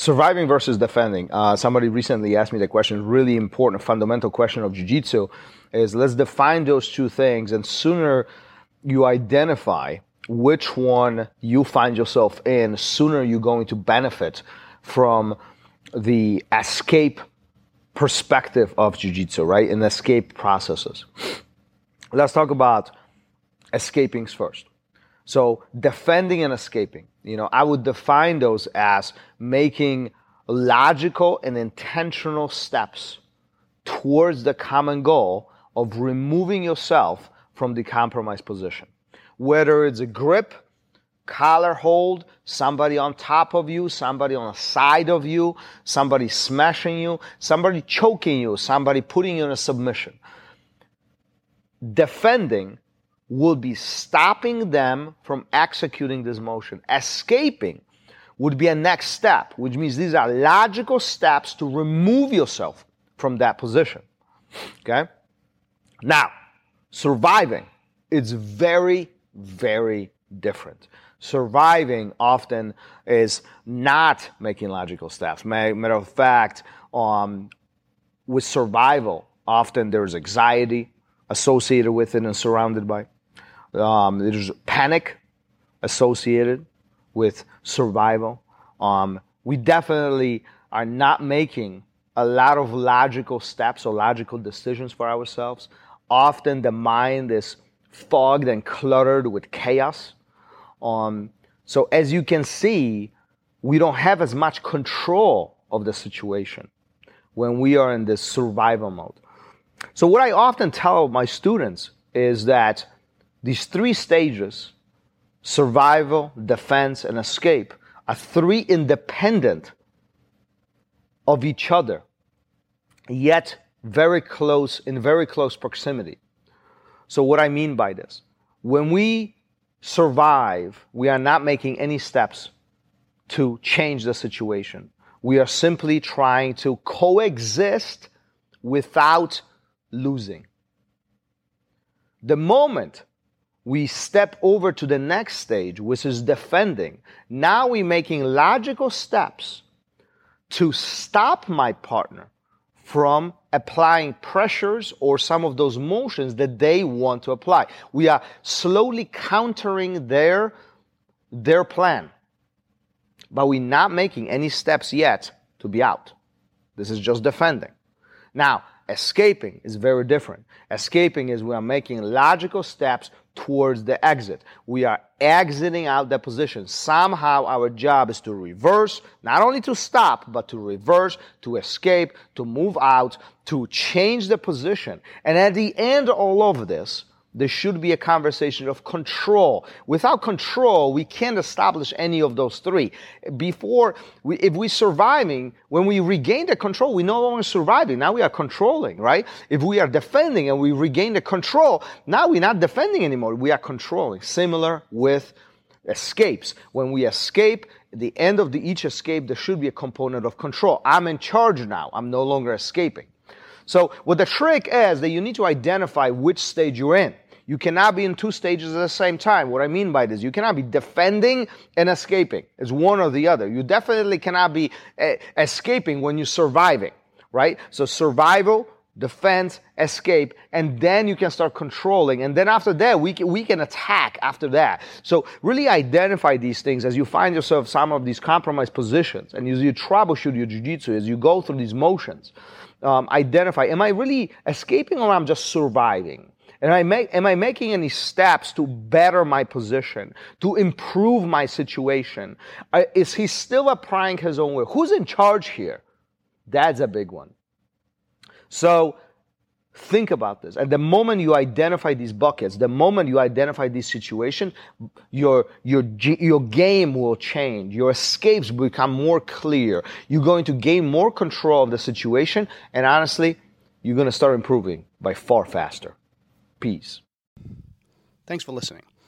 surviving versus defending. Uh, somebody recently asked me the question, really important, fundamental question of jiu-jitsu is let's define those two things and sooner you identify which one you find yourself in, sooner you're going to benefit from the escape perspective of jiu-jitsu, right? And escape processes. Let's talk about escapings first. So defending and escaping. You know, I would define those as making logical and intentional steps towards the common goal of removing yourself from the compromised position. Whether it's a grip, collar hold, somebody on top of you, somebody on the side of you, somebody smashing you, somebody choking you, somebody putting you in a submission. Defending would be stopping them from executing this motion. Escaping would be a next step, which means these are logical steps to remove yourself from that position. Okay? Now, surviving, it's very, very different. Surviving often is not making logical steps. Matter of fact, um, with survival, often there's anxiety associated with it and surrounded by. Um, there's panic associated with survival. Um, we definitely are not making a lot of logical steps or logical decisions for ourselves. Often the mind is fogged and cluttered with chaos. Um, so as you can see, we don't have as much control of the situation when we are in this survival mode. So what I often tell my students is that these three stages survival, defense, and escape are three independent of each other, yet very close, in very close proximity. So, what I mean by this, when we survive, we are not making any steps to change the situation. We are simply trying to coexist without losing. The moment we step over to the next stage, which is defending. Now we're making logical steps to stop my partner from applying pressures or some of those motions that they want to apply. We are slowly countering their, their plan, but we're not making any steps yet to be out. This is just defending. Now, escaping is very different. Escaping is we are making logical steps towards the exit. We are exiting out the position. Somehow our job is to reverse, not only to stop, but to reverse, to escape, to move out, to change the position. And at the end of all of this, there should be a conversation of control. Without control, we can't establish any of those three. Before, we, if we're surviving, when we regain the control, we're no longer surviving. Now we are controlling, right? If we are defending and we regain the control, now we're not defending anymore. We are controlling. Similar with escapes. When we escape, the end of the, each escape, there should be a component of control. I'm in charge now. I'm no longer escaping. So what the trick is that you need to identify which stage you're in. You cannot be in two stages at the same time. What I mean by this, you cannot be defending and escaping. It's one or the other. You definitely cannot be uh, escaping when you're surviving, right? So survival, defense, escape, and then you can start controlling. And then after that, we can, we can attack after that. So really identify these things as you find yourself some of these compromised positions and as you troubleshoot your jiu-jitsu, as you go through these motions um, identify am I really escaping or I'm just surviving? And I make, am I making any steps to better my position, to improve my situation? Uh, is he still applying his own will? Who's in charge here? That's a big one. So Think about this. At the moment you identify these buckets, the moment you identify this situation, your, your, your game will change. Your escapes become more clear. You're going to gain more control of the situation. And honestly, you're going to start improving by far faster. Peace. Thanks for listening.